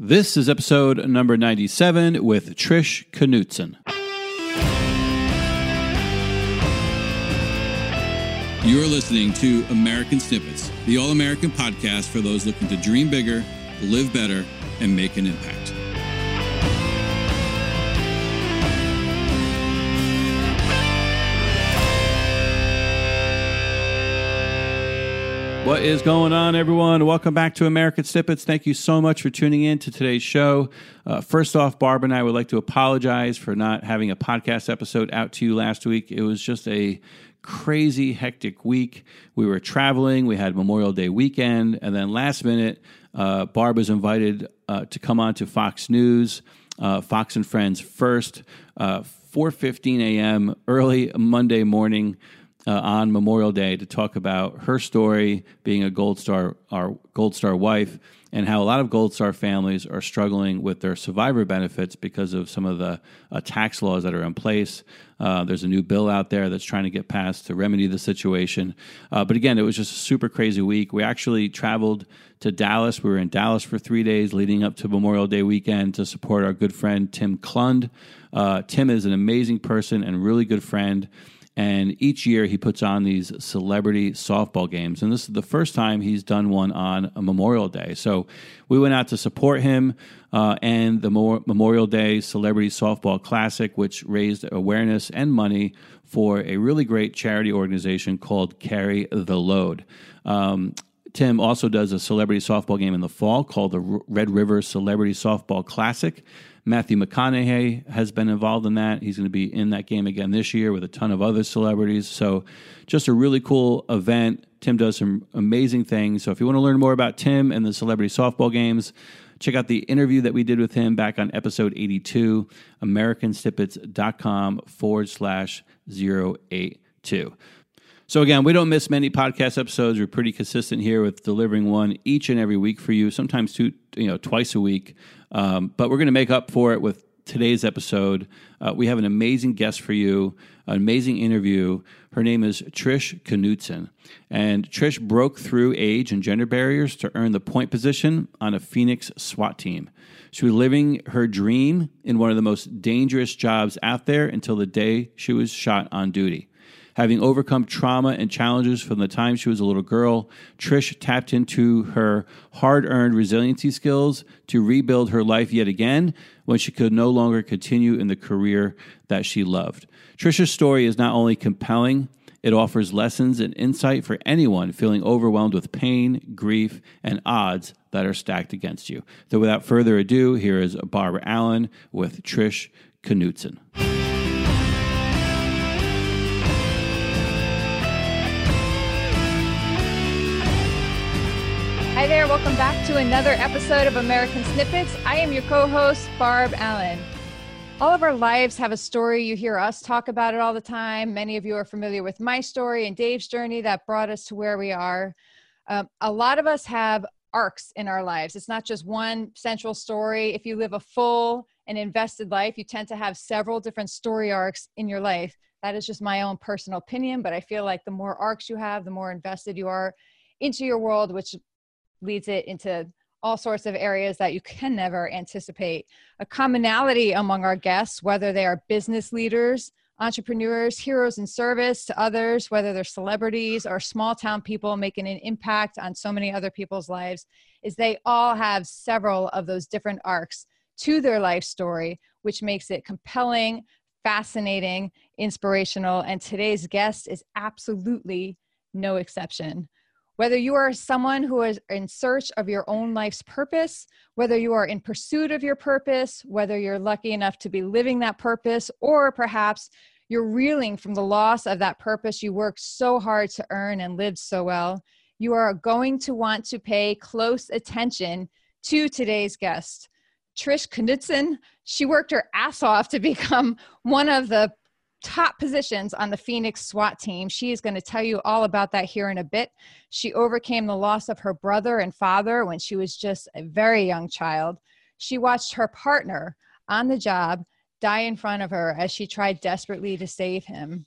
This is episode number 97 with Trish Knutson. You're listening to American Snippets, the all American podcast for those looking to dream bigger, live better, and make an impact. What is going on, everyone? Welcome back to American Snippets. Thank you so much for tuning in to today's show. Uh, first off, Barb and I would like to apologize for not having a podcast episode out to you last week. It was just a crazy, hectic week. We were traveling, we had Memorial Day weekend, and then last minute, uh, Barb was invited uh, to come on to Fox News, uh, Fox and Friends first, 4:15 uh, a.m. early Monday morning uh, on Memorial Day to talk about her story being a Gold Star, our Gold Star wife, and how a lot of Gold Star families are struggling with their survivor benefits because of some of the uh, tax laws that are in place. Uh, there's a new bill out there that's trying to get passed to remedy the situation. Uh, but again, it was just a super crazy week. We actually traveled to Dallas. We were in Dallas for three days leading up to Memorial Day weekend to support our good friend Tim Klund. Uh, Tim is an amazing person and really good friend. And each year he puts on these celebrity softball games. And this is the first time he's done one on Memorial Day. So we went out to support him uh, and the Memorial Day Celebrity Softball Classic, which raised awareness and money for a really great charity organization called Carry the Load. Um, Tim also does a celebrity softball game in the fall called the Red River Celebrity Softball Classic. Matthew McConaughey has been involved in that. He's going to be in that game again this year with a ton of other celebrities. So, just a really cool event. Tim does some amazing things. So, if you want to learn more about Tim and the celebrity softball games, check out the interview that we did with him back on episode 82, americansnippets.com forward slash 082. So again, we don't miss many podcast episodes. We're pretty consistent here with delivering one each and every week for you. Sometimes two, you know, twice a week. Um, but we're going to make up for it with today's episode. Uh, we have an amazing guest for you, an amazing interview. Her name is Trish Knutson. And Trish broke through age and gender barriers to earn the point position on a Phoenix SWAT team. She was living her dream in one of the most dangerous jobs out there until the day she was shot on duty. Having overcome trauma and challenges from the time she was a little girl, Trish tapped into her hard earned resiliency skills to rebuild her life yet again when she could no longer continue in the career that she loved. Trisha's story is not only compelling, it offers lessons and insight for anyone feeling overwhelmed with pain, grief, and odds that are stacked against you. So, without further ado, here is Barbara Allen with Trish Knutson. Welcome back to another episode of American Snippets. I am your co host, Barb Allen. All of our lives have a story. You hear us talk about it all the time. Many of you are familiar with my story and Dave's journey that brought us to where we are. Um, a lot of us have arcs in our lives. It's not just one central story. If you live a full and invested life, you tend to have several different story arcs in your life. That is just my own personal opinion, but I feel like the more arcs you have, the more invested you are into your world, which leads it into all sorts of areas that you can never anticipate. A commonality among our guests, whether they are business leaders, entrepreneurs, heroes in service to others, whether they're celebrities or small town people making an impact on so many other people's lives, is they all have several of those different arcs to their life story, which makes it compelling, fascinating, inspirational. And today's guest is absolutely no exception. Whether you are someone who is in search of your own life's purpose, whether you are in pursuit of your purpose, whether you're lucky enough to be living that purpose, or perhaps you're reeling from the loss of that purpose you worked so hard to earn and lived so well, you are going to want to pay close attention to today's guest. Trish Knutson, she worked her ass off to become one of the top positions on the Phoenix SWAT team. She is going to tell you all about that here in a bit. She overcame the loss of her brother and father when she was just a very young child. She watched her partner on the job die in front of her as she tried desperately to save him.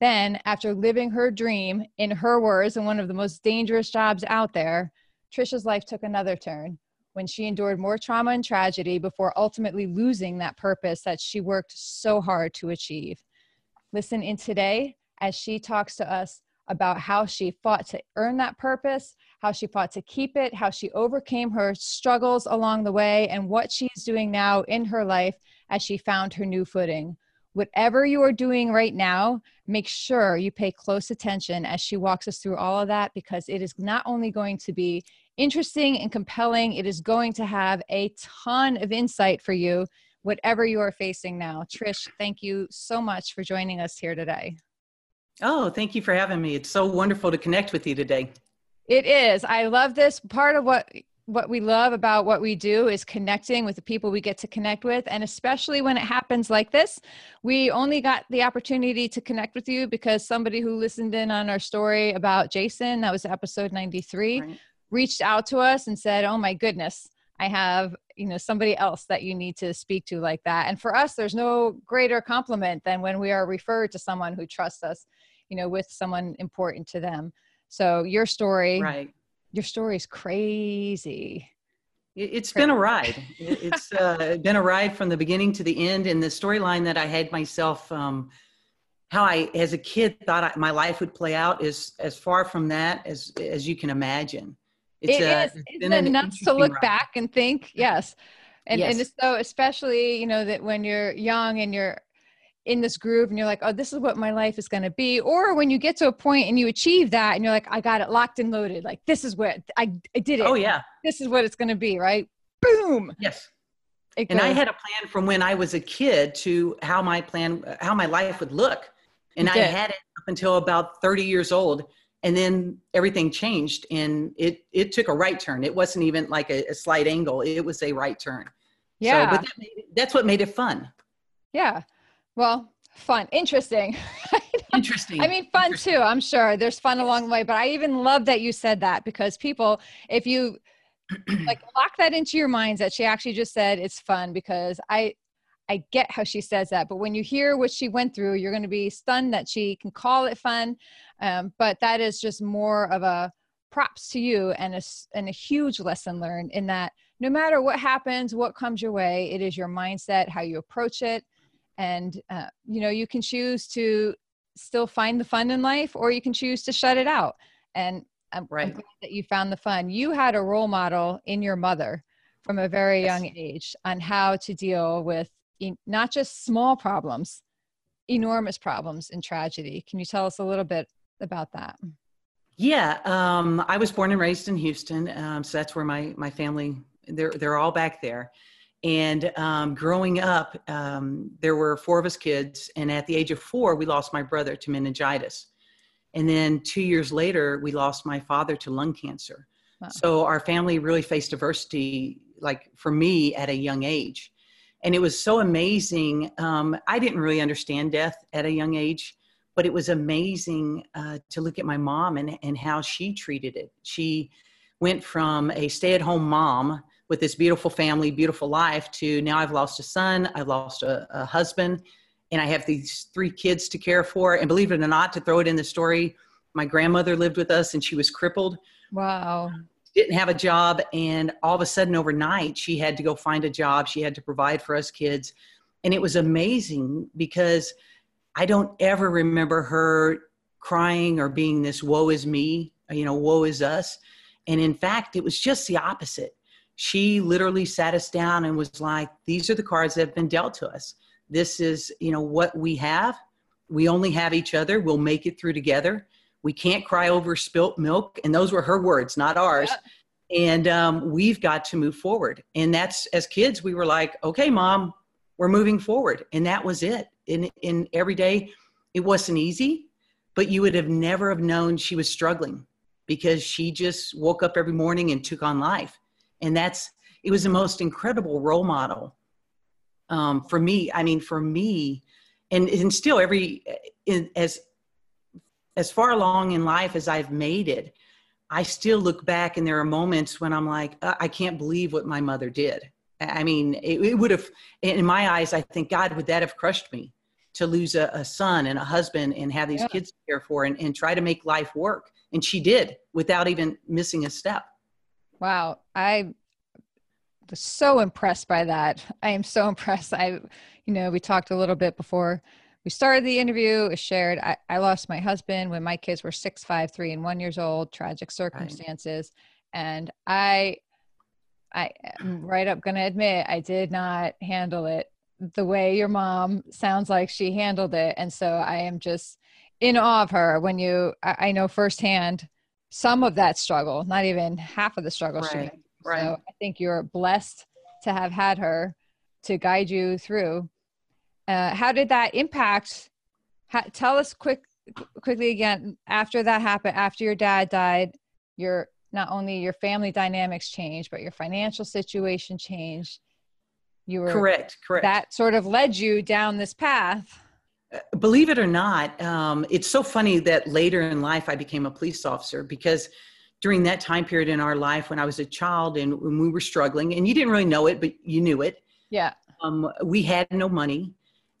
Then, after living her dream, in her words, in one of the most dangerous jobs out there, Trisha's life took another turn when she endured more trauma and tragedy before ultimately losing that purpose that she worked so hard to achieve. Listen in today as she talks to us about how she fought to earn that purpose, how she fought to keep it, how she overcame her struggles along the way, and what she's doing now in her life as she found her new footing. Whatever you are doing right now, make sure you pay close attention as she walks us through all of that because it is not only going to be interesting and compelling, it is going to have a ton of insight for you, whatever you are facing now. Trish, thank you so much for joining us here today. Oh, thank you for having me. It's so wonderful to connect with you today. It is. I love this. Part of what what we love about what we do is connecting with the people we get to connect with and especially when it happens like this we only got the opportunity to connect with you because somebody who listened in on our story about jason that was episode 93 right. reached out to us and said oh my goodness i have you know somebody else that you need to speak to like that and for us there's no greater compliment than when we are referred to someone who trusts us you know with someone important to them. So your story right. your story is crazy. It's been a ride. It's uh, been a ride from the beginning to the end and the storyline that i had myself um, how i as a kid thought I, my life would play out is as far from that as as you can imagine it's it a, is, it's been nuts to look ride. back and think yes and yes. and so especially you know that when you're young and you're in this groove and you're like, oh, this is what my life is going to be. Or when you get to a point and you achieve that and you're like, I got it locked and loaded. Like, this is what I, I did it. Oh, yeah. This is what it's going to be, right? Boom. Yes. and I had a plan from when I was a kid to how my plan, how my life would look. And I had it up until about 30 years old. And then everything changed and it, it took a right turn. It wasn't even like a, a slight angle. It was a right turn. Yeah. So, but that it, that's what made it fun. Yeah. Well, fun, interesting. Interesting. I mean, fun too. I'm sure there's fun along the way, but I even love that you said that because people, if you like lock that into your minds that she actually just said it's fun because I, I get how she says that, but when you hear what she went through, you're going to be stunned that she can call it fun. Um, but that is just more of a props to you and a, and a huge lesson learned in that no matter what happens, what comes your way, it is your mindset, how you approach it, and uh, you know you can choose to still find the fun in life or you can choose to shut it out and I'm, right. I'm glad that you found the fun you had a role model in your mother from a very young age on how to deal with not just small problems enormous problems and tragedy can you tell us a little bit about that yeah um, i was born and raised in houston um, so that's where my my family they're they're all back there and um, growing up, um, there were four of us kids, and at the age of four, we lost my brother to meningitis. And then two years later, we lost my father to lung cancer. Wow. So our family really faced adversity, like for me, at a young age. And it was so amazing. Um, I didn't really understand death at a young age, but it was amazing uh, to look at my mom and, and how she treated it. She went from a stay at home mom with this beautiful family, beautiful life to now I've lost a son, I've lost a, a husband, and I have these three kids to care for. And believe it or not, to throw it in the story, my grandmother lived with us and she was crippled. Wow. Didn't have a job. And all of a sudden, overnight, she had to go find a job. She had to provide for us kids. And it was amazing because I don't ever remember her crying or being this woe is me, you know, woe is us. And in fact, it was just the opposite she literally sat us down and was like these are the cards that have been dealt to us this is you know what we have we only have each other we'll make it through together we can't cry over spilt milk and those were her words not ours. Yeah. and um, we've got to move forward. And that's as kids we were like okay mom we're moving forward. And that was it. In in every day it wasn't easy but you would have never have known she was struggling because she just woke up every morning and took on life. And that's it was the most incredible role model um, for me. I mean for me and, and still every in, as as far along in life as i've made it i still look back and there are moments when i'm like uh, i can't believe what my mother did i mean it, it would have in my eyes i think god would that have crushed me to lose a, a son and a husband and have these yeah. kids to care for and, and try to make life work and she did without even missing a step Wow. I was so impressed by that. I am so impressed. I, you know, we talked a little bit before we started the interview. It shared I, I lost my husband when my kids were six, five, three, and one years old. Tragic circumstances, right. and I, I am right up to admit I did not handle it the way your mom sounds like she handled it, and so I am just in awe of her. When you, I, I know firsthand some of that struggle, not even half of the struggle right. she Right. So I think you're blessed to have had her to guide you through. Uh, how did that impact? Ha- tell us quick, quickly again. After that happened, after your dad died, your not only your family dynamics changed, but your financial situation changed. You were correct. Correct. That sort of led you down this path. Uh, believe it or not, um, it's so funny that later in life I became a police officer because during that time period in our life when I was a child and when we were struggling, and you didn't really know it, but you knew it. Yeah. Um, we had no money,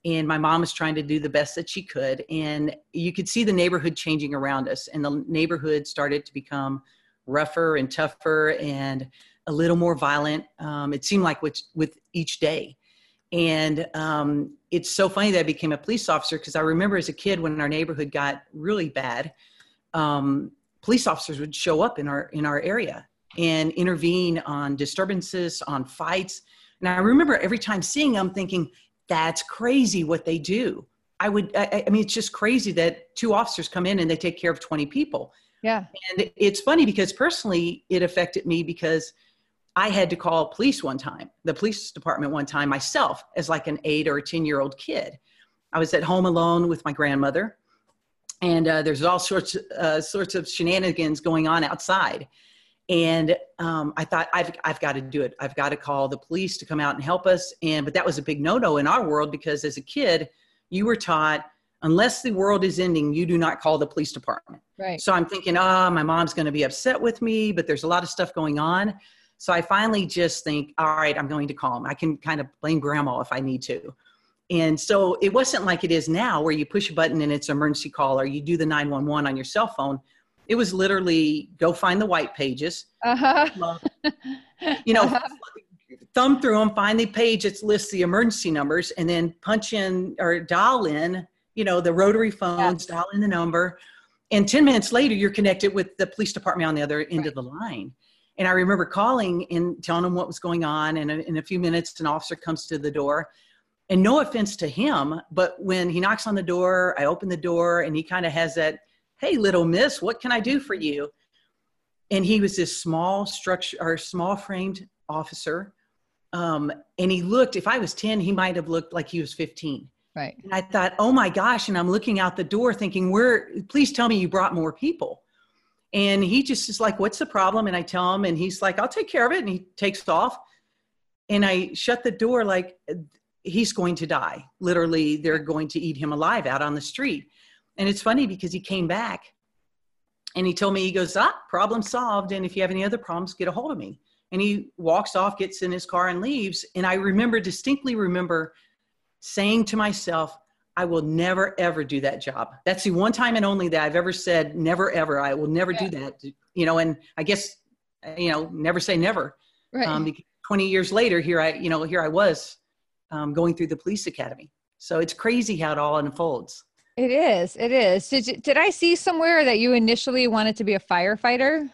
and my mom was trying to do the best that she could. And you could see the neighborhood changing around us, and the neighborhood started to become rougher and tougher and a little more violent. Um, it seemed like with, with each day. And um, it's so funny that I became a police officer because I remember as a kid when our neighborhood got really bad, um, police officers would show up in our in our area and intervene on disturbances, on fights. And I remember every time seeing them thinking, that's crazy what they do. I would, I, I, mean, it's just crazy that two officers come in and they take care of 20 people. Yeah. And it's funny because personally, it affected me because I had to call police one time, the police department one time myself as like an eight or a 10 year old kid. I was at home alone with my grandmother and uh, there's all sorts uh, sorts of shenanigans going on outside and um, i thought I've, I've got to do it. I've got to call the police to come out and help us. And but that was a big no-no in our world because as a kid you were taught unless the world is ending you do not call the police department. Right. So i'm thinking ah oh, my mom's going to be upset with me but there's a lot of stuff going on. So i finally just think all right i'm going to call them i can kind of blame grandma if i need to. And so it wasn't like it is now where you push a button and it's an emergency call or you do the 911 on your cell phone. It was literally go find the white pages. Uh-huh. you know, uh-huh. thumb through them, find the page that lists the emergency numbers, and then punch in or dial in, you know, the rotary phones, dial in the number. And 10 minutes later, you're connected with the police department on the other end right. of the line. And I remember calling and telling them what was going on. And in a few minutes, an officer comes to the door and no offense to him, but when he knocks on the door, I open the door and he kind of has that, hey, little miss, what can I do for you? And he was this small structure or small framed officer. Um, and he looked, if I was 10, he might have looked like he was 15. Right. And I thought, oh my gosh. And I'm looking out the door thinking, where, please tell me you brought more people. And he just is like, what's the problem? And I tell him, and he's like, I'll take care of it. And he takes off. And I shut the door like, he's going to die. Literally, they're going to eat him alive out on the street. And it's funny because he came back and he told me, he goes, ah, problem solved. And if you have any other problems, get a hold of me. And he walks off, gets in his car, and leaves. And I remember, distinctly remember saying to myself, I will never ever do that job. That's the one time and only that I've ever said, never ever. I will never yeah. do that. You know, and I guess, you know, never say never. Right. Um, 20 years later, here I, you know, here I was um, going through the police academy. So it's crazy how it all unfolds. It is. It is. Did, you, did I see somewhere that you initially wanted to be a firefighter?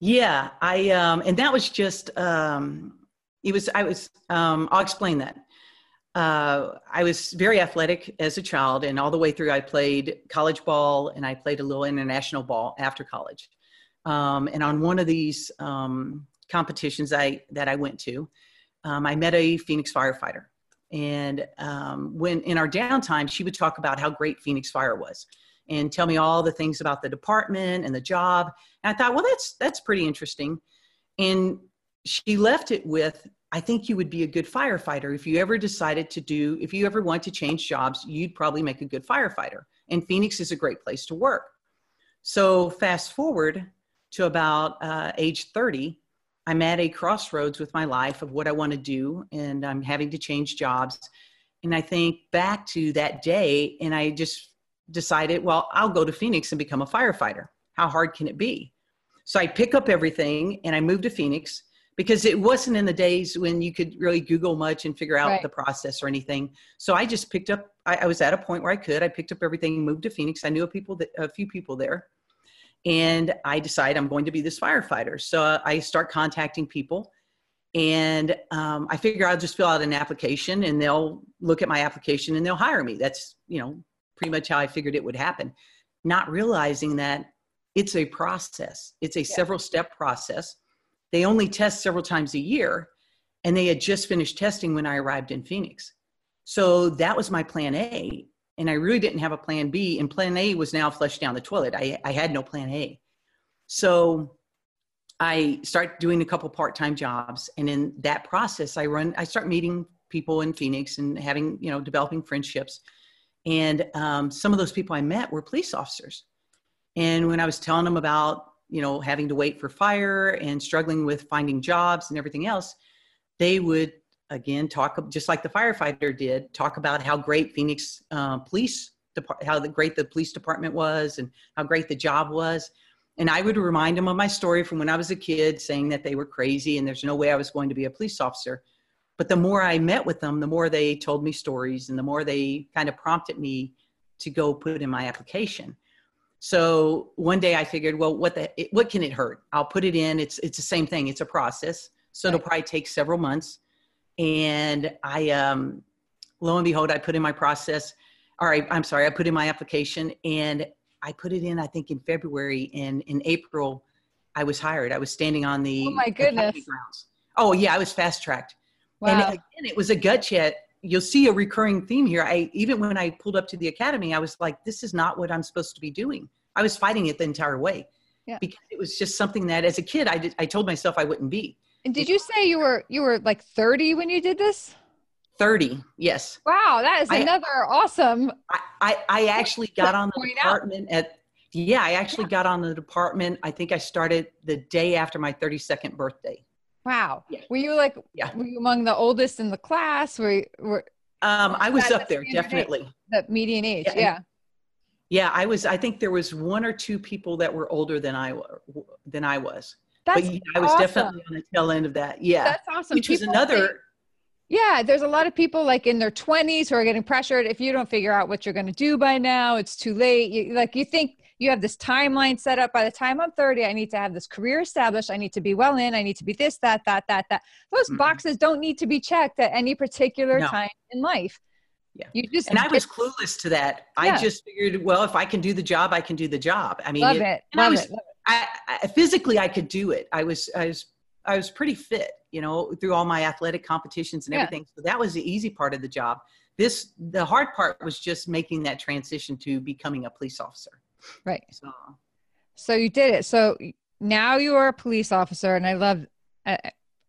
Yeah, I um, and that was just um, it was. I was. Um, I'll explain that. Uh, I was very athletic as a child, and all the way through, I played college ball and I played a little international ball after college. Um, and on one of these um, competitions I that I went to, um, I met a Phoenix firefighter. And um, when in our downtime, she would talk about how great Phoenix Fire was and tell me all the things about the department and the job. And I thought, well, that's that's pretty interesting. And she left it with, I think you would be a good firefighter if you ever decided to do, if you ever want to change jobs, you'd probably make a good firefighter. And Phoenix is a great place to work. So fast forward to about uh, age 30, I'm at a crossroads with my life of what I want to do, and I'm having to change jobs. And I think back to that day, and I just decided, well, I'll go to Phoenix and become a firefighter. How hard can it be? So I pick up everything and I move to Phoenix because it wasn't in the days when you could really Google much and figure out Right. the process or anything. So I just picked up. I, I was at a point where I could. I picked up everything, moved to Phoenix. I knew a people, that, a few people there, and I decide I'm going to be this firefighter. So I start contacting people, and um, I figure I'll just fill out an application, and they'll look at my application and they'll hire me. That's you know pretty much how I figured it would happen, not realizing that it's a process. It's a several step process. They only test several times a year, and they had just finished testing when I arrived in Phoenix. So that was my plan A. And I really didn't have a plan B. And plan A was now flushed down the toilet. I, I had no plan A. So I start doing a couple part-time jobs. And in that process, I run, I start meeting people in Phoenix and having, you know, developing friendships. And um, some of those people I met were police officers. And when I was telling them about, you know, having to wait for fire and struggling with finding jobs and everything else, they would again talk just like the firefighter did talk about how great phoenix uh, police depart- how the great the police department was and how great the job was. And i would remind them of my story from when i was a kid saying that they were crazy and there's no way i was going to be a police officer. But the more i met with them the more they told me stories and the more they kind of prompted me to go put in my application. So one day i figured well what the it, what can it hurt? I'll put it in. It's it's the same thing. It's a process. So it'll probably take several months and I, um, lo and behold, I put in my process. All right, I'm sorry, I put in my application and I put it in, I think in February and in April, I was hired. I was standing on the Oh my goodness. grounds. Oh yeah, I was fast tracked. Wow. And again, it was a gut check. You'll see a recurring theme here. I even when I pulled up to the academy, I was like, this is not what I'm supposed to be doing. I was fighting it the entire way. Yeah. Because it was just something that as a kid I did, I told myself I wouldn't be. And did you say you were you were like 30 when you did this? 30, yes. Wow, that is I- another awesome. I, I, I actually got on the Point out. department at yeah i actually got on the department i think i started the day after my 32nd birthday Wow. Yeah. Were you like Yeah. were you among the oldest in the class? Were, you- were um, i was up the there standard age. definitely the median age? Yeah, Yeah. yeah i was i think there was one or two people that were older than i than i was That's but yeah, i was awesome. definitely on the tail end of that yeah That's awesome. which was another think- yeah, there's a lot of people like in their 20s who are getting pressured. If you don't figure out what you're going to do by now, it's too late. You, like you think you have this timeline set up. By the time I'm 30, I need to have this career established. I need to be well in. I need to be this, that, that, that, that. Those Mhm. boxes don't need to be checked at any particular No. time in life. Yeah. You just and i was clueless to that Yeah. i just figured well if i can do the job i can do the job i mean love it- it. and I was- it. love it. I, I physically I could do it. I was I was I was pretty fit, you know, through all my athletic competitions and Yeah. everything. So that was the easy part of the job. This the hard part was just making that transition to becoming a police officer. Right. So So you did it. So now you are a police officer, and I love. I,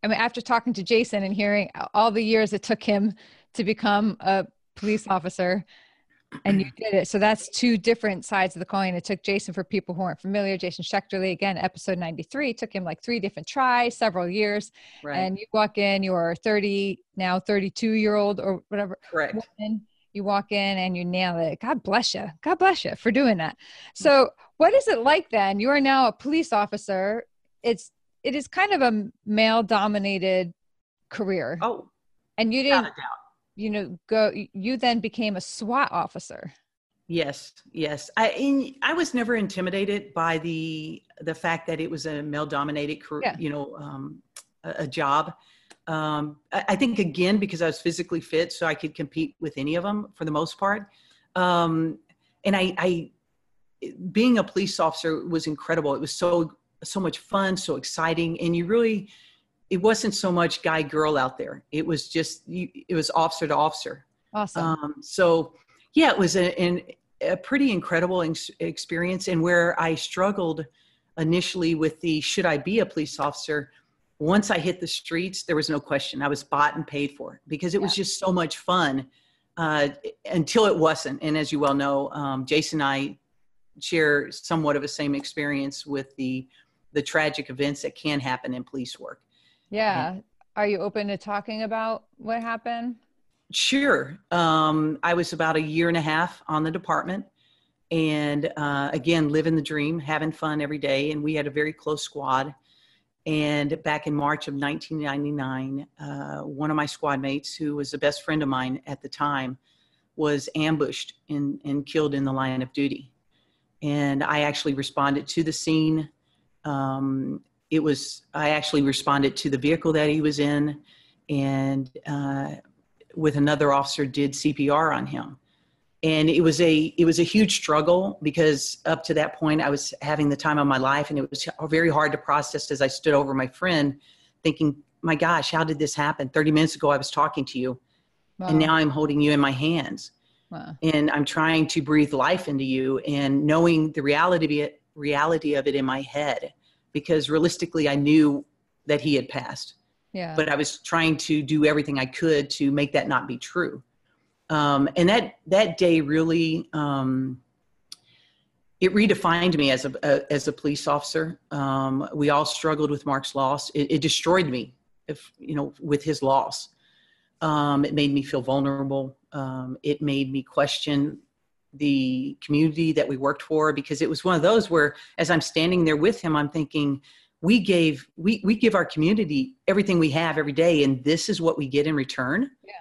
I mean, after talking to Jason and hearing all the years it took him to become a police officer, and you did it. So that's two different sides of the coin. It took Jason for people who aren't familiar. Jason Schechterle, again, episode ninety three, took him like three different tries, several years. right, And you walk in, you are thirty now, thirty two year old or whatever correct. woman, you walk in and you nail it. God bless you. God bless you for doing that. So, what is it like then? You are now a police officer. It's it is kind of a male dominated career, Oh, and you didn't. You know, go. You then became a SWAT officer. Yes, yes. I and I was never intimidated by the the fact that it was a male dominated career, Yeah. you know, um, a, a job. Um, I, I think again because I was physically fit, so I could compete with any of them for the most part. Um, and I, I, being a police officer was incredible. It was so so much fun, so exciting, and you really, it wasn't so much guy girl out there. It was just you, it was officer to officer. Awesome. Um, so yeah, it was a, an, a pretty incredible ex- experience. And where I struggled initially with the should I be a police officer, once I hit the streets, there was no question. I was bought and paid for because it was just so much fun uh, until it wasn't. And as you well know, um, Jason and I share somewhat of the same experience with the the tragic events that can happen in police work. Yeah. Are you open to talking about what happened? Sure. Um, I was about a year and a half on the department and uh, again, living the dream, having fun every day. And we had a very close squad. And back in March of 1999, uh, one of my squad mates, who was the best friend of mine at the time, was ambushed and, and killed in the line of duty. And I actually responded to the scene. Um, it was, I actually responded to the vehicle that he was in and uh, with another officer did CPR on him. And it was a it was a huge struggle because up to that point I was having the time of my life and it was very hard to process as I stood over my friend thinking, my gosh, how did this happen? 30 minutes ago I was talking to you wow. and now I'm holding you in my hands. Wow. And I'm trying to breathe life into you and knowing the reality of it, reality of it in my head because realistically I knew that he had passed. Yeah. But I was trying to do everything I could to make that not be true. Um, and that that day really um, it redefined me as a, a as a police officer. Um, we all struggled with Mark's loss. It, it, destroyed me, if you know, with his loss. Um, it made me feel vulnerable. Um, it made me question the community that we worked for because it was one of those where, as I'm standing there with him, I'm thinking, we gave we we give our community everything we have every day and this is what we get in return yeah.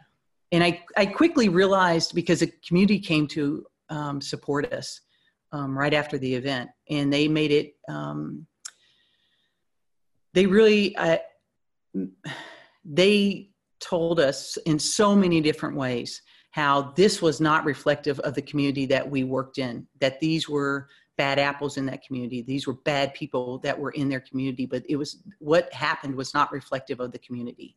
and i i quickly realized because the community came to um, support us um, right after the event and they made it um, they really uh, they told us in so many different ways how this was not reflective of the community that we worked in that these were bad apples in that community. These were bad people that were in their community, but it was what happened was not reflective of the community.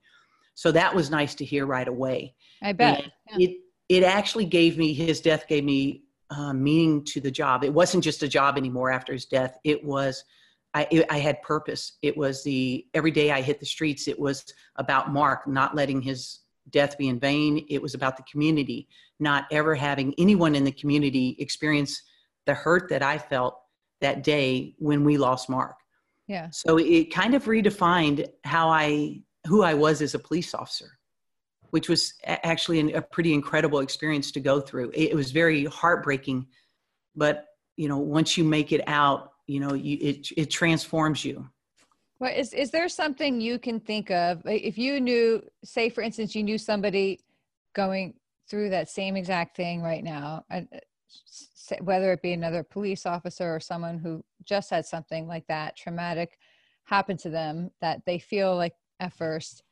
So that was nice to hear right away. I bet. Yeah. It it actually gave me his death gave me uh, meaning to the job. It wasn't just a job anymore after his death. It was I, it, I had purpose. It was the every day I hit the streets. It was about Mark not letting his death be in vain. It was about the community not ever having anyone in the community experience the hurt that I felt that day when we lost Mark. Yeah. So it kind of redefined how I who I was as a police officer, which was actually a pretty incredible experience to go through. It was very heartbreaking, but you know, once you make it out, you know, you, it it transforms you. Well, is is there something you can think of? If you knew, say, for instance, you knew somebody going through that same exact thing right now, uh, whether it be another police officer or someone who just had something like that traumatic happen to them that they feel like at first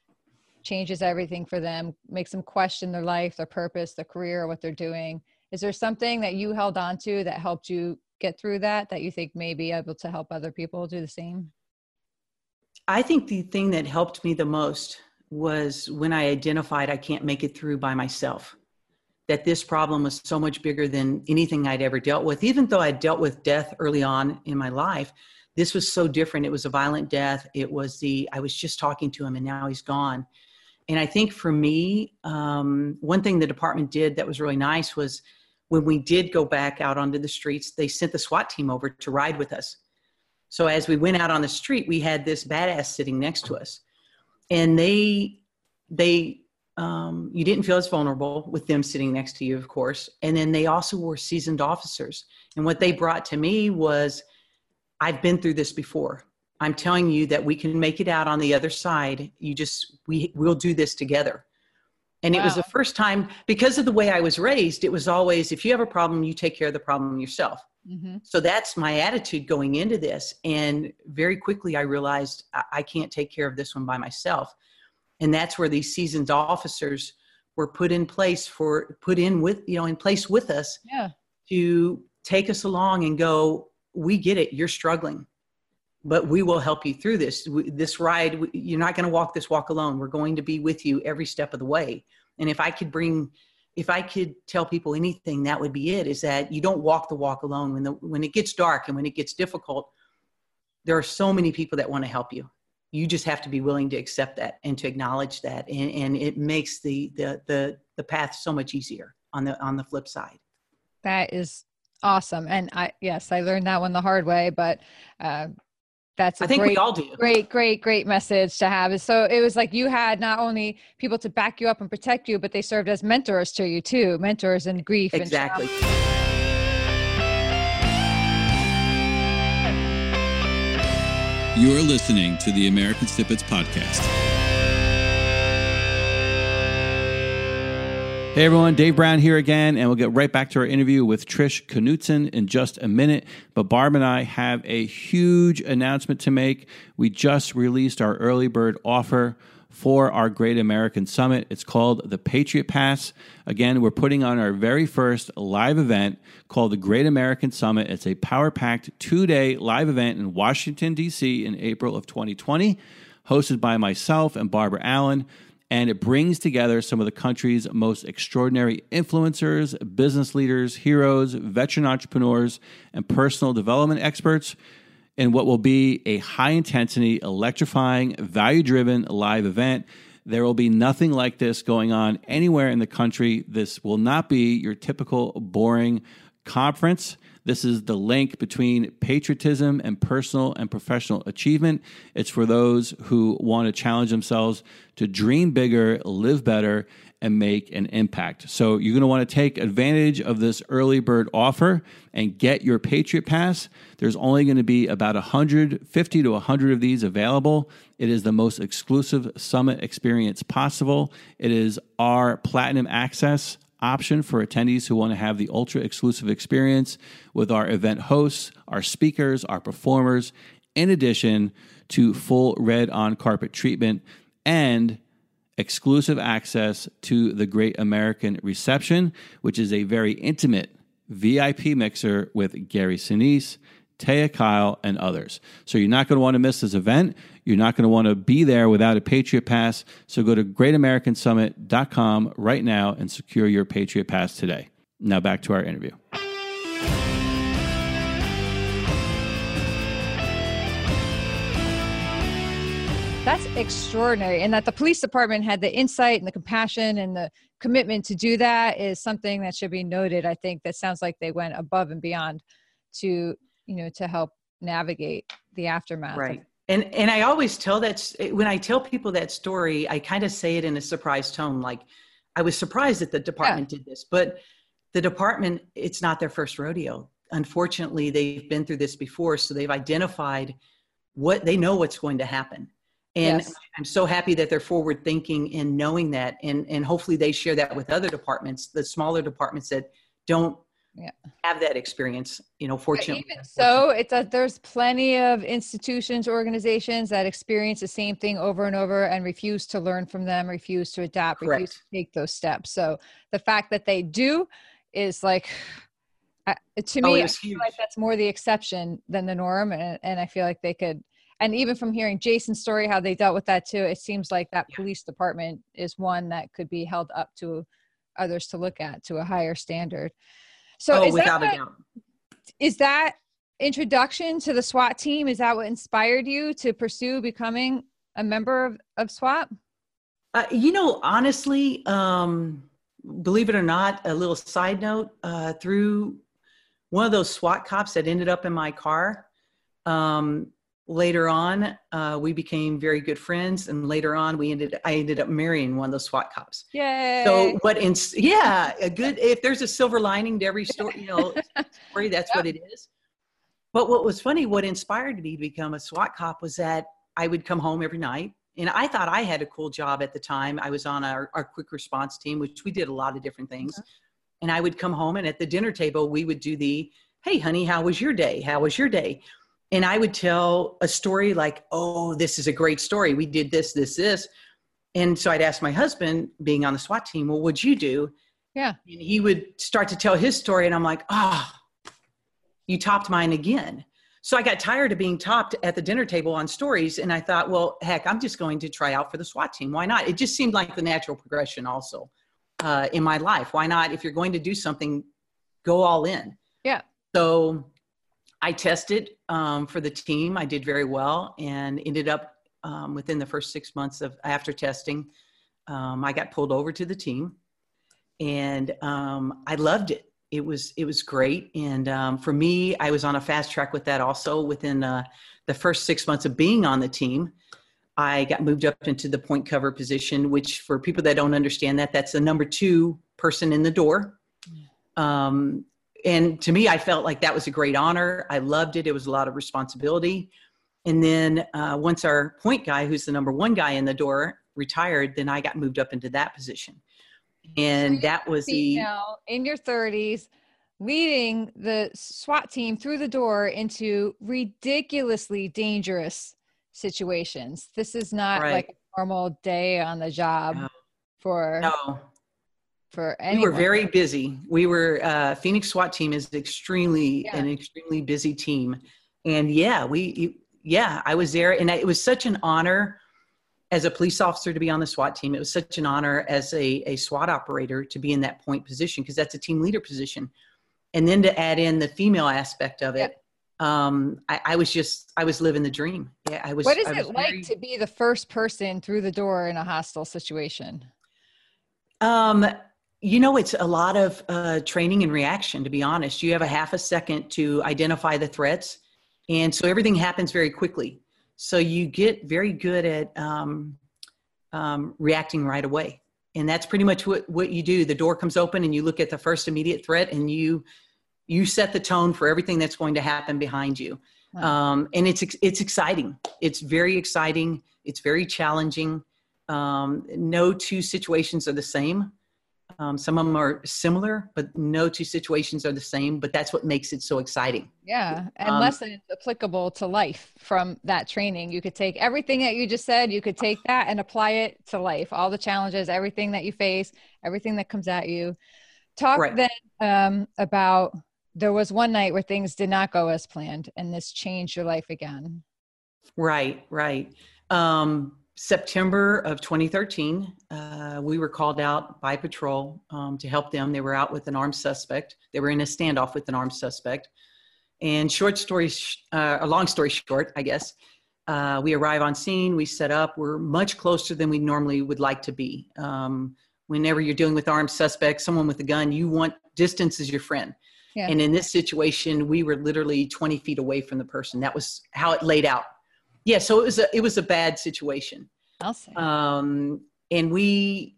changes everything for them makes them question their life their purpose their career what they're doing. Is there something that you held on to that helped you get through that that you think may be able to help other people do the same i think the thing that helped me the most was when i identified i can't make it through by myself that this problem was so much bigger than anything I'd ever dealt with. Even though I'd dealt with death early on in my life, this was so different. It was a violent death. It was the, I was just talking to him and now he's gone. And I think for me, um, one thing the department did that was really nice was when we did go back out onto the streets, they sent the SWAT team over to ride with us. So as we went out on the street, we had this badass sitting next to us. And they, they um, you didn't feel as vulnerable with them sitting next to you, of course. And then they also were seasoned officers. And what they brought to me was, I've been through this before. I'm telling you that we can make it out on the other side. You just, we, we'll do this together. And wow. it was the first time, because of the way I was raised, it was always, if you have a problem, you take care of the problem yourself. Mm-hmm. So that's my attitude going into this. And very quickly, I realized I, I can't take care of this one by myself and that's where these seasoned officers were put in place for put in with you know in place with us yeah. to take us along and go we get it you're struggling but we will help you through this this ride you're not going to walk this walk alone we're going to be with you every step of the way and if i could bring if i could tell people anything that would be it is that you don't walk the walk alone. When the when it gets dark and when it gets difficult there are so many people that want to help you. You just have to be willing to accept that and to acknowledge that and, and it makes the, the the the path so much easier on the on the flip side. That is awesome and i yes i learned that one the hard way but uh that's a I think great, we all do. Great, great, great message to have. So it was like you had not only people to back you up and protect you, but they served as mentors to you too, mentors in grief. Exactly. You are listening to the American Snippets Podcast. Hey everyone, Dave Brown here again, and we'll get right back to our interview with Trish Knutson in just a minute. But Barb and I have a huge announcement to make. We just released our early bird offer for our Great American Summit. It's called the Patriot Pass. Again, we're putting on our very first live event called the Great American Summit. It's a power packed two day live event in Washington, D.C. in April of 2020, hosted by myself and Barbara Allen. And it brings together some of the country's most extraordinary influencers, business leaders, heroes, veteran entrepreneurs, and personal development experts in what will be a high intensity, electrifying, value driven live event. There will be nothing like this going on anywhere in the country. This will not be your typical boring conference. This is the link between patriotism and personal and professional achievement. It's for those who want to challenge themselves to dream bigger, live better, and make an impact. So you're going to want to take advantage of this early bird offer and get your Patriot Pass. There's only going to be about 150 to 100 of these available. It is the most exclusive summit experience possible. It is our platinum access option for attendees who want to have the ultra exclusive experience with our event hosts, our speakers, our performers, in addition to full red on carpet treatment and exclusive access to the Great American Reception, which is a very intimate VIP mixer with Gary Sinise, Taya Kyle, and others. So you're not going to want to miss this event. You're not going to want to be there without a Patriot Pass. So go to greatamericansummit.com right now and secure your Patriot Pass today. Now back to our interview. That's extraordinary. And that the police department had the insight and the compassion and the commitment to do that is something that should be noted. I think that sounds like they went above and beyond to, you know, to help navigate the aftermath. Right. And and I always tell that eh, when I tell people that story, I kind of say it in a surprised tone like I was surprised that the department yeah. did this, but the department it's not their first rodeo. Unfortunately, they've been through this before, so they've identified what they know what's going to happen and yes. i'm so happy that they're forward thinking and knowing that and and hopefully they share that with other departments the smaller departments that don't yeah. have that experience you know fortunately Even so it's a, there's plenty of institutions organizations that experience the same thing over and over and refuse to learn from them refuse to adapt Correct. refuse to take those steps so the fact that they do is like uh, to oh, me I feel like that's more the exception than the norm and, and i feel like they could and even from hearing Jason's story, how they dealt with that too, it seems like that yeah. police department is one that could be held up to others to look at to a higher standard. So, oh, is without that, a doubt. Is that introduction to the SWAT team? Is that what inspired you to pursue becoming a member of, of SWAT? Uh, you know, honestly, um, believe it or not, a little side note uh, through one of those SWAT cops that ended up in my car. Um, later on uh, we became very good friends and later on we ended i ended up marrying one of those swat cops. Yeah so what in yeah a good if there's a silver lining to every story you know story that's yep. what it is. But what was funny what inspired me to become a swat cop was that i would come home every night and i thought i had a cool job at the time. I was on our, our quick response team which we did a lot of different things. Mm-hmm. and i would come home and at the dinner table we would do the hey honey how was your day? How was your day and I would tell a story like, oh, this is a great story. We did this, this, this. And so I'd ask my husband, being on the SWAT team, well, what'd you do? Yeah. And he would start to tell his story. And I'm like, ah, oh, you topped mine again. So I got tired of being topped at the dinner table on stories. And I thought, well, heck, I'm just going to try out for the SWAT team. Why not? It just seemed like the natural progression also uh, in my life. Why not? If you're going to do something, go all in. Yeah. So I tested um, for the team. I did very well and ended up um, within the first six months of after testing, um, I got pulled over to the team, and um, I loved it. It was it was great, and um, for me, I was on a fast track with that. Also, within uh, the first six months of being on the team, I got moved up into the point cover position, which for people that don't understand that, that's the number two person in the door. Um, and to me, I felt like that was a great honor. I loved it. It was a lot of responsibility. And then uh, once our point guy, who's the number one guy in the door, retired, then I got moved up into that position. And So that was the in your 30s, leading the SWAT team through the door into ridiculously dangerous situations. This is not Right. like a normal day on the job No. for no. For We anyone. were very busy. We were uh, Phoenix SWAT team is extremely Yeah. an extremely busy team, and yeah, we yeah I was there, and I, it was such an honor as a police officer to be on the SWAT team. It was such an honor as a, a SWAT operator to be in that point position because that's a team leader position, and then to add in the female aspect of it. Um, I, I was just I was living the dream. Yeah, I was. what is was it like very- to be the first person through the door in a hostile situation? Um, you know, it's a lot of uh, training and reaction, to be honest. You have a half a second to identify the threats. And so everything happens very quickly. So you get very good at um, um, reacting right away. And that's pretty much what, what you do. The door comes open and you look at the first immediate threat and you you set the tone for everything that's going to happen behind you. Um, and it's it's exciting. It's very exciting. It's very challenging. Um, no two situations are the same. Um, some of them are similar, but no two situations are the same. But that's what makes it so exciting. Yeah, and Um, lessons applicable to life from that training. You could take everything that you just said, you could take that and apply it to life, all the challenges, everything that you face, everything that comes at you. Talk Right. then um, about there was one night where things did not go as planned, and this changed your life again. Right, right. Um, September of 2013, uh, we were called out by patrol um, to help them. They were out with an armed suspect. They were in a standoff with an armed suspect. And short story, sh- uh, a long story short, I guess, uh, we arrive on scene. We set up. We're much closer than we normally would like to be. Um, whenever you're dealing with armed suspects, someone with a gun, you want distance is your friend. Yeah. And in this situation, we were literally 20 feet away from the person. That was how it laid out. Yeah, so it was a it was a bad situation. I'll say. um, and we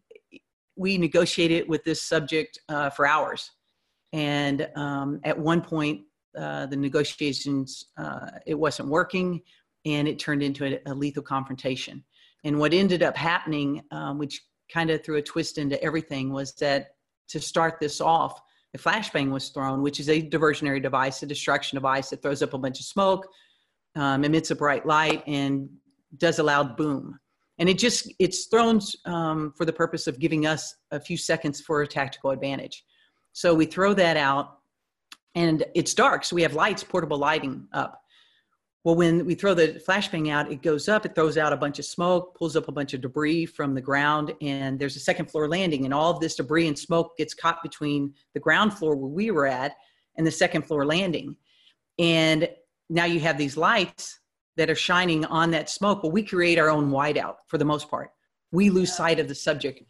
we negotiated with this subject uh, for hours. And um, at one point uh, the negotiations uh, it wasn't working and it turned into a, a lethal confrontation. And what ended up happening um, which kind of threw a twist into everything was that to start this off a flashbang was thrown which is a diversionary device a distraction device that throws up a bunch of smoke um, emits a bright light and does a loud boom. And it just it's thrown um, for the purpose of giving us a few seconds for a tactical advantage. So we throw that out and it's dark so we have lights portable lighting up. Well when we throw the flashbang out it goes up it throws out a bunch of smoke pulls up a bunch of debris from the ground and there's a second floor landing and all of this debris and smoke gets caught between the ground floor where we were at and the second floor landing. And now you have these lights that are shining on that smoke. Well, we create our own whiteout for the most part. We lose sight of the subject,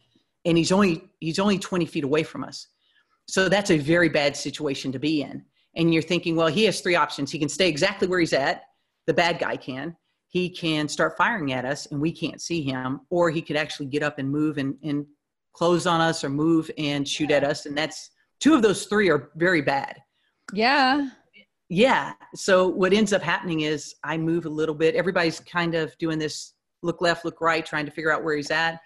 and he's only he's only 20 feet away from us. So that's a very bad situation to be in. And you're thinking, well, he has three options. He can stay exactly where he's at. The bad guy can. He can start firing at us, and we can't see him, or he could actually get up and move and, and close on us, or move and shoot at us. And that's two of those three are very bad yeah. Yeah. So what ends up happening is i move a little bit. Everybody's kind of doing this look left look right trying to figure out where he's at.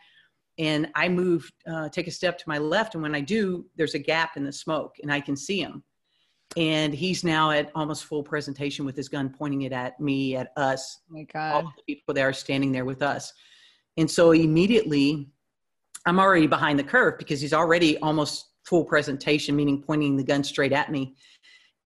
And i move uh, take a step to my left. And when i do there's a gap in the smoke and i can see him. And he's now at almost full presentation with his gun pointing it at me at us Oh my god. all the people that are standing there with us. And so immediately, I'm already behind the curve because he's already almost full presentation, meaning pointing the gun straight at me.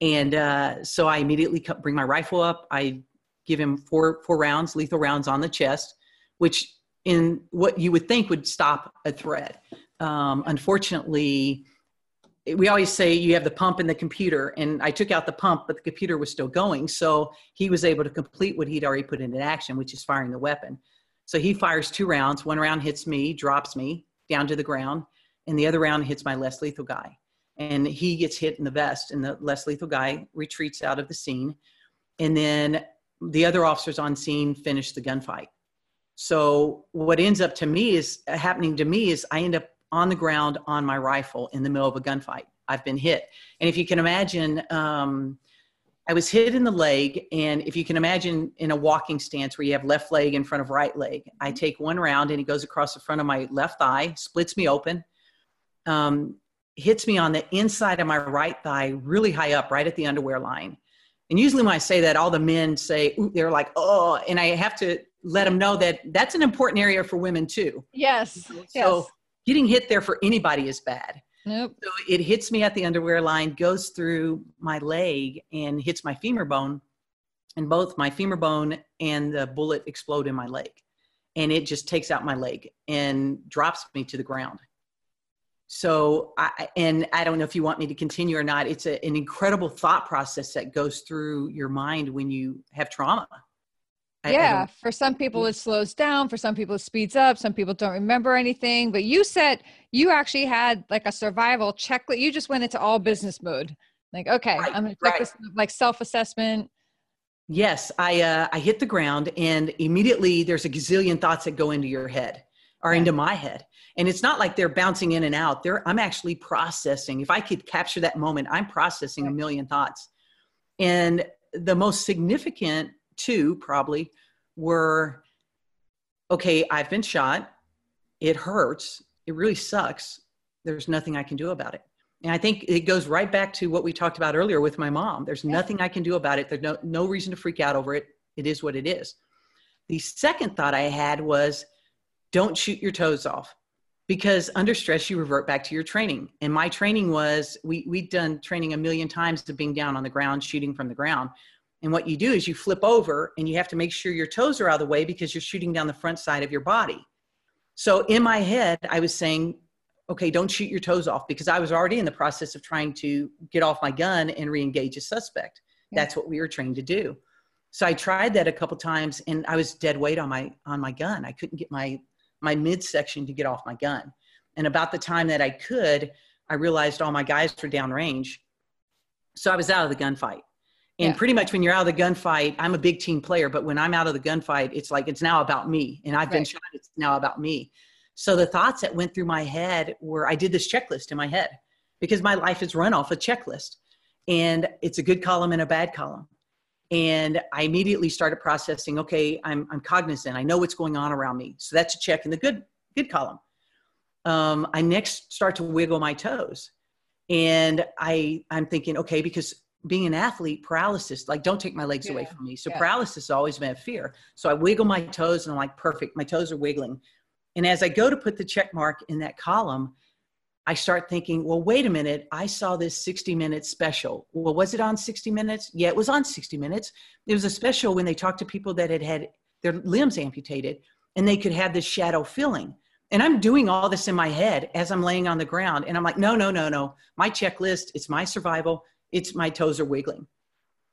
And uh, so I immediately bring my rifle up. I give him four four rounds, lethal rounds on the chest, which in what you would think would stop a threat. Um, unfortunately, we always say you have the pump and the computer and i took out the pump but the computer was still going so he was able to complete what he'd already put into action which is firing the weapon so he fires two rounds one round hits me drops me down to the ground and the other round hits my less lethal guy and he gets hit in the vest and the less lethal guy retreats out of the scene and then the other officers on scene finish the gunfight so what ends up to me is happening to me is i end up on the ground on my rifle in the middle of a gunfight. I've been hit. And if you can imagine, um, I was hit in the leg, and if you can imagine in a walking stance where you have left leg in front of right leg, I take one round and it goes across the front of my left thigh, splits me open, um, hits me on the inside of my right thigh, really high up, right at the underwear line. And usually when I say that, all the men say, Ooh, they're like, oh, and I have to let them know that that's an important area for women too. Yes. So Yes. getting hit there for anybody is bad. Nope. So it hits me at the underwear line, goes through my leg, and hits my femur bone. And both my femur bone and the bullet explode in my leg. And it just takes out my leg and drops me to the ground. So, I, and I don't know if you want me to continue or not. It's a, an incredible thought process that goes through your mind when you have trauma. I- I yeah. don't- For some people, it slows down. For some people, it speeds up. Some people don't remember anything. But you said you actually had like a survival checklist. You just went into all business mode. Like, okay, Right, I'm going to check right. this, like self assessment. Yes, I uh, I hit the ground, and immediately there's a gazillion thoughts that go into your head or Yeah. into my head, and it's not like they're bouncing in and out. They're I'm actually processing. If I could capture that moment, I'm processing a million thoughts, and the most significant two probably were, okay, I've been shot. It hurts. It really sucks. There's nothing I can do about it. And I think it goes right back to what we talked about earlier with my mom. There's Yeah. nothing I can do about it. There's no, no reason to freak out over it. It is what it is. The second thought I had was don't shoot your toes off because under stress, you revert back to your training. And my training was we, we'd done training a million times of being down on the ground, shooting from the ground. And what you do is you flip over and you have to make sure your toes are out of the way because you're shooting down the front side of your body. So in my head, I was saying, okay, don't shoot your toes off because I was already in the process of trying to get off my gun and re-engage a suspect. Yeah. That's what we were trained to do. So I tried that a couple times and I was dead weight on my on my gun. I couldn't get my my midsection to get off my gun. And about the time that I could, I realized all my guys were downrange. So I was out of the gunfight. And Yeah. pretty much when you're out of the gunfight, I'm a big team player, but when I'm out of the gunfight, it's like it's now about me. And I've been shot, it's now about me. So the thoughts that went through my head were I did this checklist in my head because my life is run off a checklist. And it's a good column and a bad column. And I immediately started processing, okay, I'm, I'm cognizant. I know what's going on around me. So that's a check in the good, good column. Um, I next start to wiggle my toes. And I, I'm thinking, okay, because being an athlete, paralysis, like don't take my legs away from me. So yeah. paralysis has always been a fear. So I wiggle my toes and I'm like, perfect, my toes are wiggling. And as I go to put the check mark in that column, I start thinking, well, wait a minute. I saw this 60 minute special. Well, was it on 60 minutes? Yeah, it was on 60 minutes. It was a special when they talked to people that had had their limbs amputated and they could have this shadow feeling. And I'm doing all this in my head as I'm laying on the ground. And I'm like, no, no, no, no. My checklist, it's my survival. It's my toes are wiggling.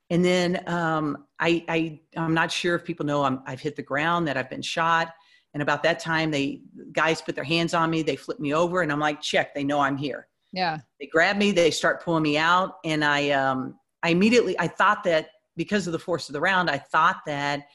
And then um, I, I, I'm not sure if people know I'm, I've hit the ground, that I've been shot. And about that time, they guys put their hands on me, they flip me over, and I'm like, check, they know I'm here. Yeah. They grab me, they start pulling me out, and I, um, I immediately, I thought that because of the force of the round, I thought that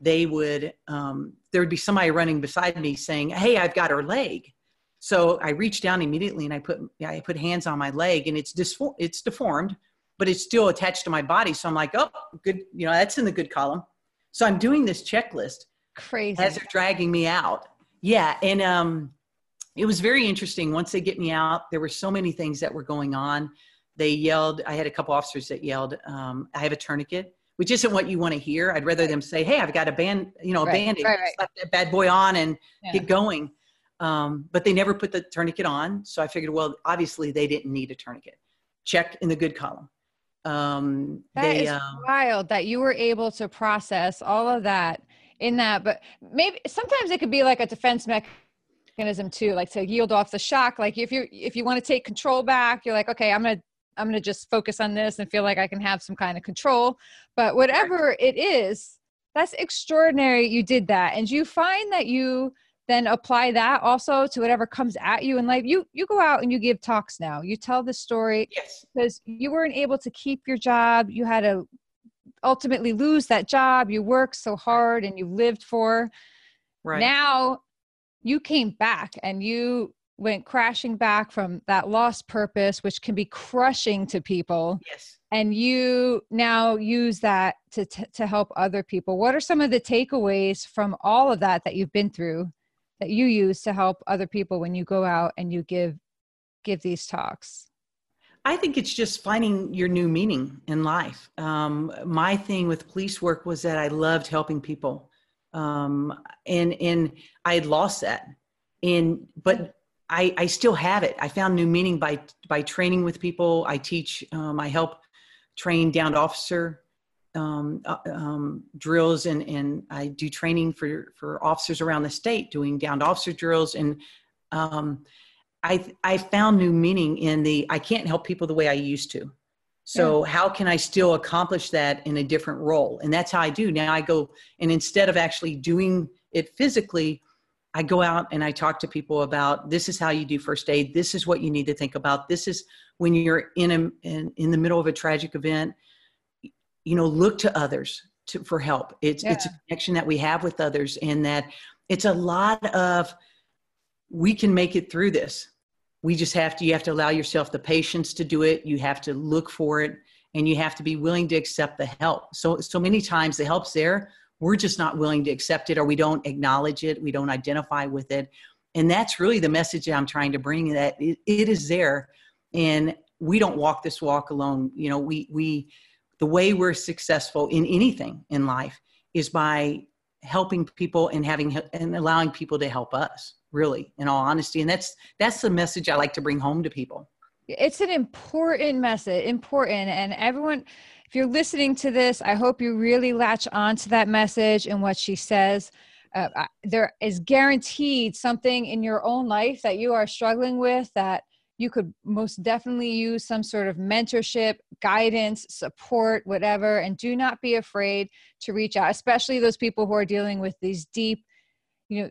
they would, um, there would be somebody running beside me saying, "Hey, I've got her leg." So I reached down immediately and I put, yeah, I put hands on my leg, and it's disfor- it's deformed, but it's still attached to my body. So I'm like, oh, good, you know, that's in the good column. So I'm doing this checklist Crazy. as they're dragging me out. Yeah, and um, it was very interesting. Once they get me out, there were so many things that were going on. They yelled. I had a couple officers that yelled, um, "I have a tourniquet," which isn't what you want to hear. I'd rather them say, "Hey, I've got a band, you know, a Right, band-aid. right, right. Slap that bad boy on and Yeah. get going." Um, but they never put the tourniquet on, so I figured, well, obviously they didn't need a tourniquet. Check in the good column. Um, That they, is um, wild that you were able to process all of that in that. But maybe sometimes it could be like a defense mechanism too, like to yield off the shock. Like if you if you want to take control back, you're like, okay, I'm gonna I'm gonna just focus on this and feel like I can have some kind of control. But whatever it is, that's extraordinary. You did that, and you find that you then apply that also to whatever comes at you in life. You you go out and you give talks now. You tell the story yes, because you weren't able to keep your job. You had to ultimately lose that job you worked so hard and you lived for. right. Now you came back and you went crashing back from that lost purpose, which can be crushing to people. Yes. And you now use that to, to, to help other people. What are some of the takeaways from all of that that you've been through that you use to help other people when you go out and you give give these talks? I think it's just finding your new meaning in life. Um, my thing with police work was that I loved helping people, um, and and I had lost that, and but I, I still have it. I found new meaning by by training with people. I teach. Um, I help train downed officer um, uh, um, drills, and and I do training for for officers around the state doing downed officer drills. And um, I I found new meaning in the I can't help people the way I used to. So yeah. how can I still accomplish that in a different role? And that's how I do now. I go and instead of actually doing it physically I go out and I talk to people about this is how you do first aid. This is what you need to think about. This is when you're in a in, in the middle of a tragic event. You know, look to others to, for help. It's yeah. it's a connection that we have with others, and that it's a lot of we can make it through this. We just have to. You have to allow yourself the patience to do it. You have to look for it, and you have to be willing to accept the help. So so many times the help's there we're just not willing to accept it or we don't acknowledge it we don't identify with it and that's really the message that i'm trying to bring that it, it is there and we don't walk this walk alone you know we we the way we're successful in anything in life is by helping people and having and allowing people to help us really in all honesty and that's that's the message i like to bring home to people it's an important message important and everyone if you're listening to this, I hope you really latch on to that message and what she says. Uh, there is guaranteed something in your own life that you are struggling with that you could most definitely use some sort of mentorship, guidance, support, whatever. And do not be afraid to reach out, especially those people who are dealing with these deep, you know,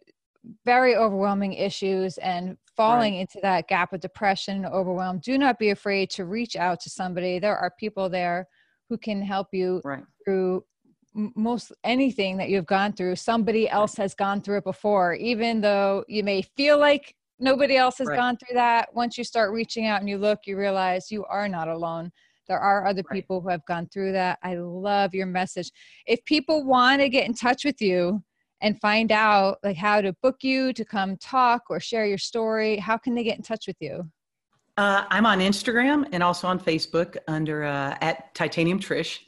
very overwhelming issues and falling right. into that gap of depression and overwhelm. Do not be afraid to reach out to somebody. There are people there who can help you right. through most anything that you've gone through somebody else has gone through it before even though you may feel like nobody else has right. gone through that once you start reaching out and you look you realize you are not alone there are other right. people who have gone through that i love your message if people want to get in touch with you and find out like how to book you to come talk or share your story how can they get in touch with you uh, I'm on Instagram and also on Facebook under uh, at Titanium Trish.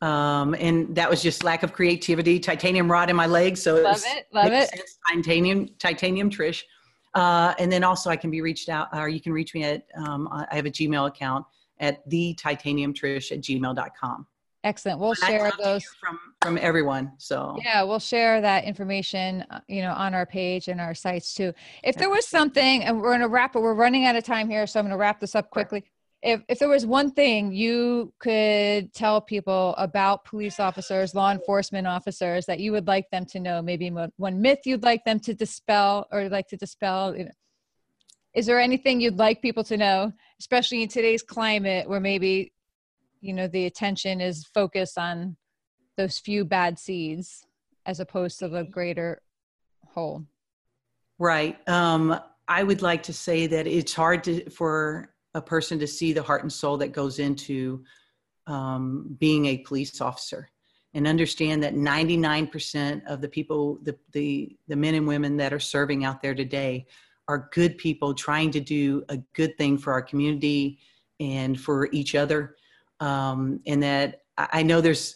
Um, and that was just lack of creativity. Titanium rod in my leg, so love it, it love it. Titanium, Titanium Trish. Uh, and then also I can be reached out, or you can reach me at. Um, I have a Gmail account at the Titanium Trish at gmail.com. Excellent. We'll share those from from everyone. So yeah, we'll share that information, uh, you know, on our page and our sites too. If there was something, and we're going to wrap it, we're running out of time here, so I'm going to wrap this up quickly. If if there was one thing you could tell people about police officers, law enforcement officers that you would like them to know, maybe one myth you'd like them to dispel or like to dispel. You know, is there anything you'd like people to know, especially in today's climate where maybe you know the attention is focused on those few bad seeds as opposed to the greater whole. Right. Um i would like to say that it's hard to for a person to see the heart and soul that goes into um, being a police officer and understand that 99% of the people the, the the men and women that are serving out there today are good people trying to do a good thing for our community and for each other um, and that I know there's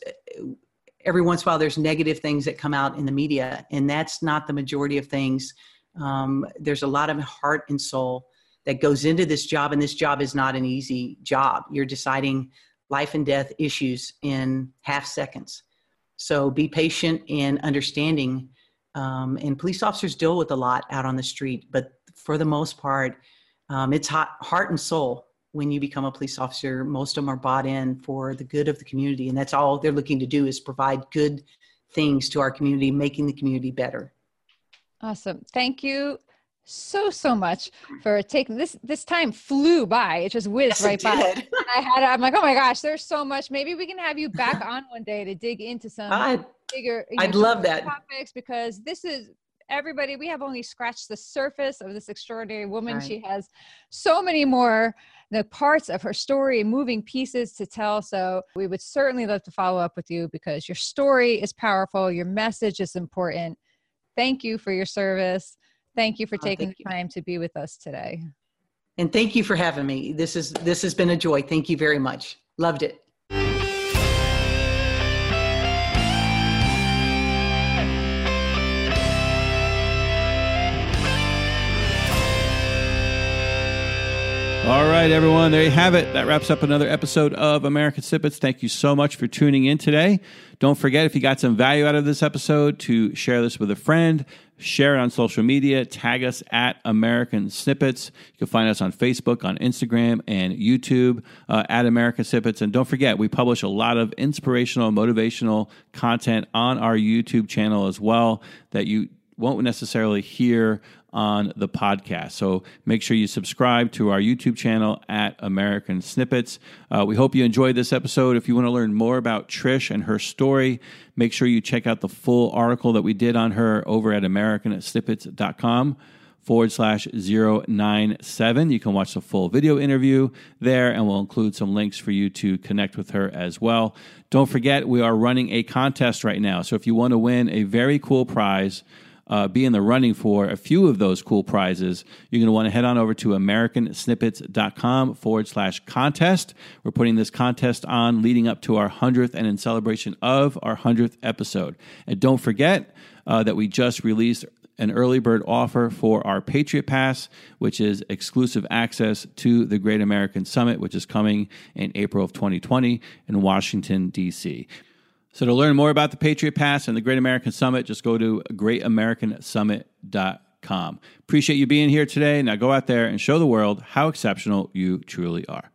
every once in a while there's negative things that come out in the media, and that's not the majority of things. Um, there's a lot of heart and soul that goes into this job, and this job is not an easy job. You're deciding life and death issues in half seconds. So be patient and understanding. Um, and police officers deal with a lot out on the street, but for the most part, um, it's hot, heart and soul when you become a police officer, most of them are bought in for the good of the community. And that's all they're looking to do is provide good things to our community, making the community better. Awesome. Thank you so so much for taking this this time flew by it just whizzed yes, right by i had i'm like oh my gosh there's so much maybe we can have you back on one day to dig into some I'd, bigger i'd know, love that topics because this is everybody, we have only scratched the surface of this extraordinary woman. Right. She has so many more the parts of her story, moving pieces to tell. So we would certainly love to follow up with you because your story is powerful, your message is important. Thank you for your service. Thank you for oh, taking oh, time to be with us today. And thank you for having me. This is this has been a joy. Thank you very much. Loved it. All right, everyone. There you have it. That wraps up another episode of American Snippets. Thank you so much for tuning in today. Don't forget, if you got some value out of this episode, to share this with a friend, share it on social media, tag us at American Snippets. You can find us on Facebook, on Instagram, and YouTube uh, at American Snippets. And don't forget, we publish a lot of inspirational, motivational content on our YouTube channel as well that you won't necessarily hear on the podcast. So make sure you subscribe to our YouTube channel at American Snippets. Uh, we hope you enjoyed this episode. If you want to learn more about Trish and her story, make sure you check out the full article that we did on her over at AmericanSnippets.com forward slash 097. You can watch the full video interview there, and we'll include some links for you to connect with her as well. Don't forget, we are running a contest right now. So if you want to win a very cool prize, uh, be in the running for a few of those cool prizes, you're going to want to head on over to americansnippets.com forward slash contest. We're putting this contest on leading up to our 100th and in celebration of our 100th episode. And don't forget uh, that we just released an early bird offer for our Patriot Pass, which is exclusive access to the Great American Summit, which is coming in April of 2020 in Washington, D.C. So to learn more about the Patriot Pass and the Great American Summit, just go to greatamericansummit.com. Appreciate you being here today. Now go out there and show the world how exceptional you truly are.